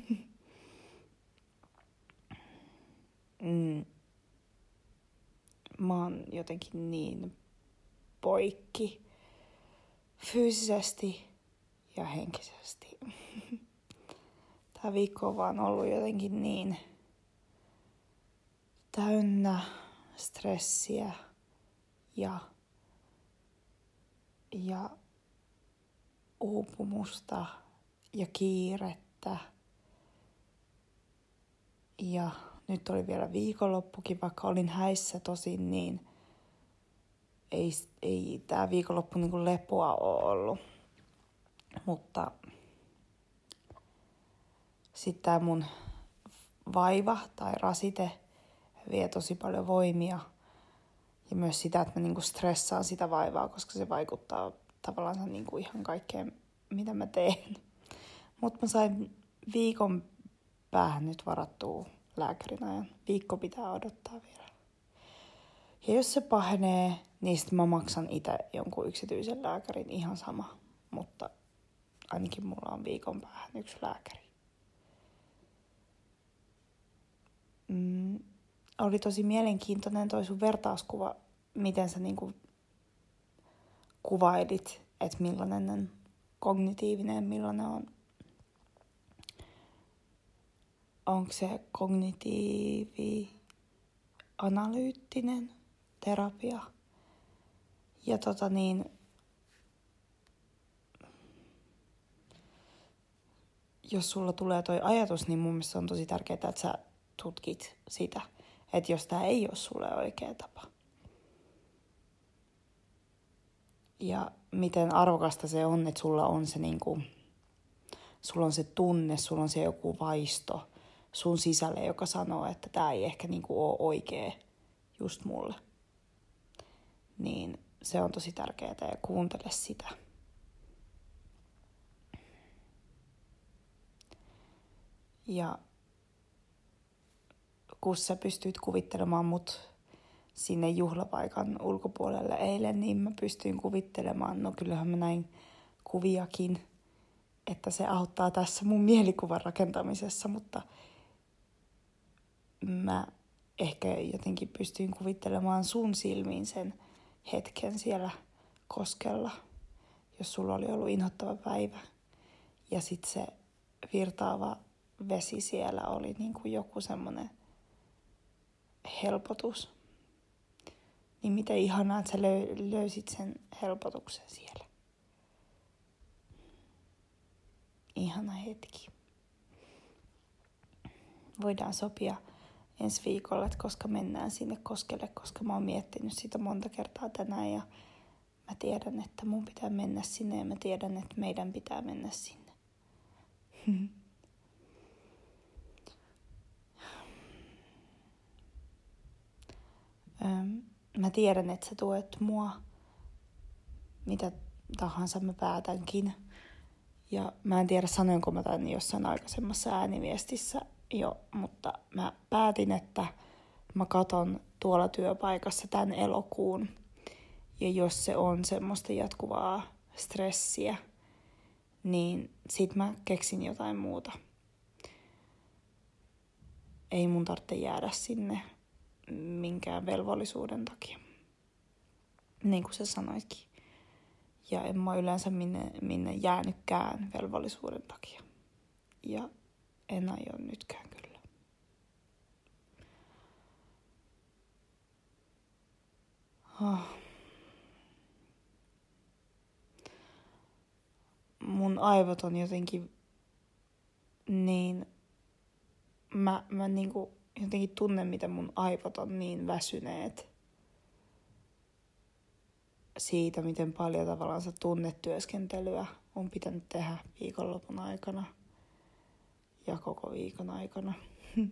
S2: mm. Mä oon jotenkin niin poikki fyysisesti ja henkisesti. Tämä viikko on vaan ollut jotenkin niin täynnä stressiä ja, ja uupumusta ja kiirettä. Ja nyt oli vielä viikonloppukin, vaikka olin häissä tosin, niin ei, ei tämä viikonloppu niin lepoa ole ollut. Mutta sitten tämä mun vaiva tai rasite – vie tosi paljon voimia ja myös sitä, että mä niinku stressaan sitä vaivaa, koska se vaikuttaa tavallaan niinku ihan kaikkeen, mitä mä teen. Mutta mä sain viikon päähän nyt varattua lääkärin ajan. Viikko pitää odottaa vielä. Ja jos se pahenee, niin sitten mä maksan itse jonkun yksityisen lääkärin ihan sama. Mutta ainakin mulla on viikon päähän yksi lääkäri. mm, oli tosi mielenkiintoinen toi sun vertauskuva, miten sä niinku kuvailit, että millainen on kognitiivinen, millainen on onko se kognitiivi analyyttinen terapia. Ja tota niin, jos sulla tulee toi ajatus, niin mun mielestä on tosi tärkeää, että sä tutkit sitä, että jos tämä ei ole sulle oikea tapa. Ja miten arvokasta se on, että sulla on se niinku, sulla on se tunne, sulla on se joku vaisto sun sisälle, joka sanoo, että tämä ei ehkä niinku ole oikea just mulle. Niin se on tosi tärkeää ja kuuntele sitä. Ja kun sä pystyit kuvittelemaan mut sinne juhlapaikan ulkopuolelle eilen, niin mä pystyin kuvittelemaan, no kyllähän mä näin kuviakin, että se auttaa tässä mun mielikuvan rakentamisessa, mutta mä ehkä jotenkin pystyin kuvittelemaan sun silmiin sen hetken siellä koskella, jos sulla oli ollut inhottava päivä. Ja sitten se virtaava vesi siellä oli niin kuin joku semmoinen helpotus. Niin miten ihanaa, että sä löysit sen helpotuksen siellä. Ihana hetki. Voidaan sopia ensi viikolla, että koska mennään sinne koskelle, koska mä oon miettinyt sitä monta kertaa tänään ja mä tiedän, että mun pitää mennä sinne ja mä tiedän, että meidän pitää mennä sinne. mä tiedän, että sä tuet mua, mitä tahansa mä päätänkin. Ja mä en tiedä, sanoinko mä tämän jossain aikaisemmassa ääniviestissä jo, mutta mä päätin, että mä katon tuolla työpaikassa tämän elokuun. Ja jos se on semmoista jatkuvaa stressiä, niin sit mä keksin jotain muuta. Ei mun tarvitse jäädä sinne minkään velvollisuuden takia. Niin kuin sä sanoitkin. Ja en mä yleensä minne, minne jäänytkään velvollisuuden takia. Ja en aio nytkään kyllä. Oh. Mun aivot on jotenkin niin... Mä, mä niinku jotenkin tunnen, miten mun aivot on niin väsyneet siitä, miten paljon tavallaan tunnetyöskentelyä on pitänyt tehdä viikonlopun aikana ja koko viikon aikana.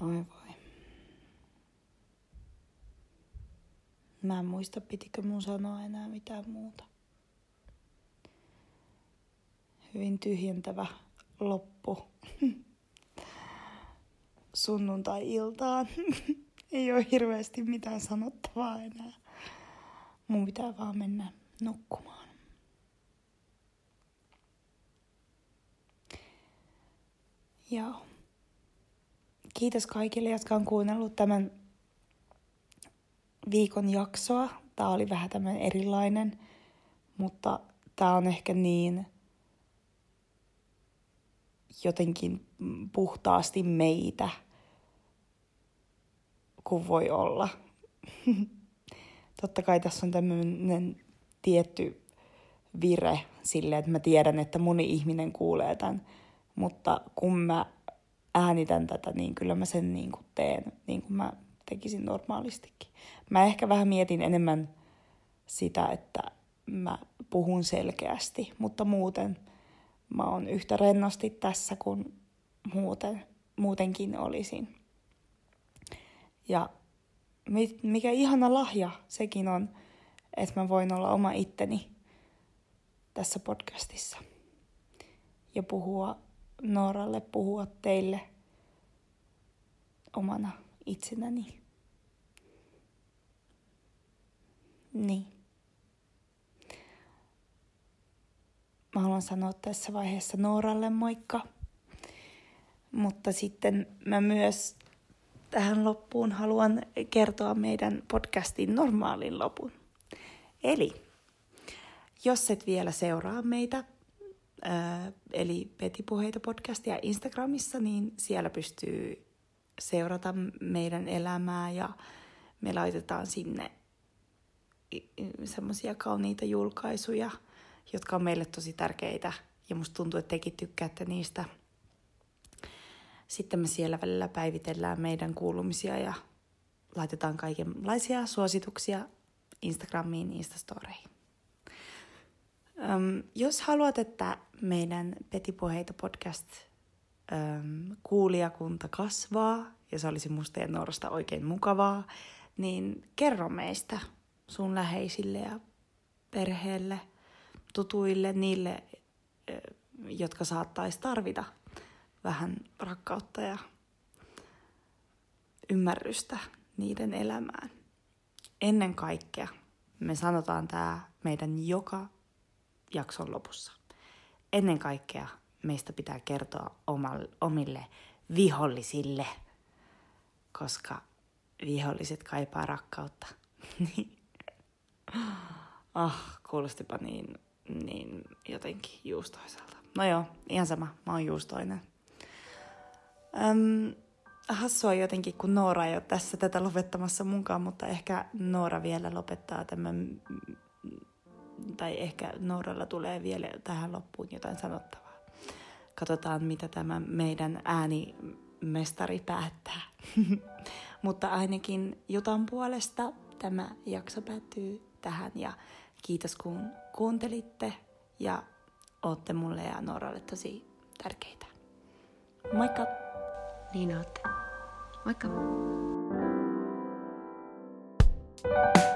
S2: Oi voi. Mä en muista, pitikö mun sanoa enää mitään muuta. Hyvin tyhjentävä loppu sunnuntai-iltaan. Ei ole hirveästi mitään sanottavaa enää. Mun pitää vaan mennä nukkumaan. Joo. Kiitos kaikille, jotka on kuunnellut tämän viikon jaksoa. Tämä oli vähän tämmöinen erilainen, mutta tämä on ehkä niin jotenkin puhtaasti meitä kuin voi olla. Totta kai tässä on tämmöinen tietty vire sille, että mä tiedän, että moni ihminen kuulee tämän mutta kun mä äänitän tätä, niin kyllä mä sen niin kuin teen, niin kuin mä tekisin normaalistikin. Mä ehkä vähän mietin enemmän sitä, että mä puhun selkeästi, mutta muuten mä oon yhtä rennosti tässä kuin muuten, muutenkin olisin. Ja mikä ihana lahja sekin on, että mä voin olla oma itteni tässä podcastissa ja puhua Nooralle puhua teille omana itsenäni. Niin. Mä haluan sanoa tässä vaiheessa Nooralle moikka. Mutta sitten mä myös tähän loppuun haluan kertoa meidän podcastin normaalin lopun. Eli jos et vielä seuraa meitä, ää, eli Petipuheita podcastia Instagramissa, niin siellä pystyy seurata meidän elämää ja me laitetaan sinne semmoisia kauniita julkaisuja, jotka on meille tosi tärkeitä ja musta tuntuu, että tekin tykkäätte niistä. Sitten me siellä välillä päivitellään meidän kuulumisia ja laitetaan kaikenlaisia suosituksia Instagramiin, Instastoreihin. Um, jos haluat, että meidän Petipuheita podcast um, kuulijakunta kasvaa, ja se olisi musta ja Noorasta oikein mukavaa, niin kerro meistä sun läheisille ja perheelle, tutuille, niille, jotka saattaisi tarvita vähän rakkautta ja ymmärrystä niiden elämään. Ennen kaikkea me sanotaan tämä meidän joka jakson lopussa. Ennen kaikkea meistä pitää kertoa omille vihollisille, koska viholliset kaipaa rakkautta. ah, kuulostipa niin, niin jotenkin juustoiselta. No joo, ihan sama, mä oon juustoinen. Öm, hassua jotenkin, kun Noora ei ole tässä tätä lopettamassa mukaan, mutta ehkä Noora vielä lopettaa tämän, tai ehkä Nooralla tulee vielä tähän loppuun jotain sanottavaa. Katsotaan, mitä tämä meidän äänimestari päättää. mutta ainakin Jutan puolesta tämä jakso päättyy tähän ja kiitos kun kuuntelitte ja ootte mulle ja Nooralle tosi tärkeitä. Moikka!
S1: Niin ootte. Moikka! thank you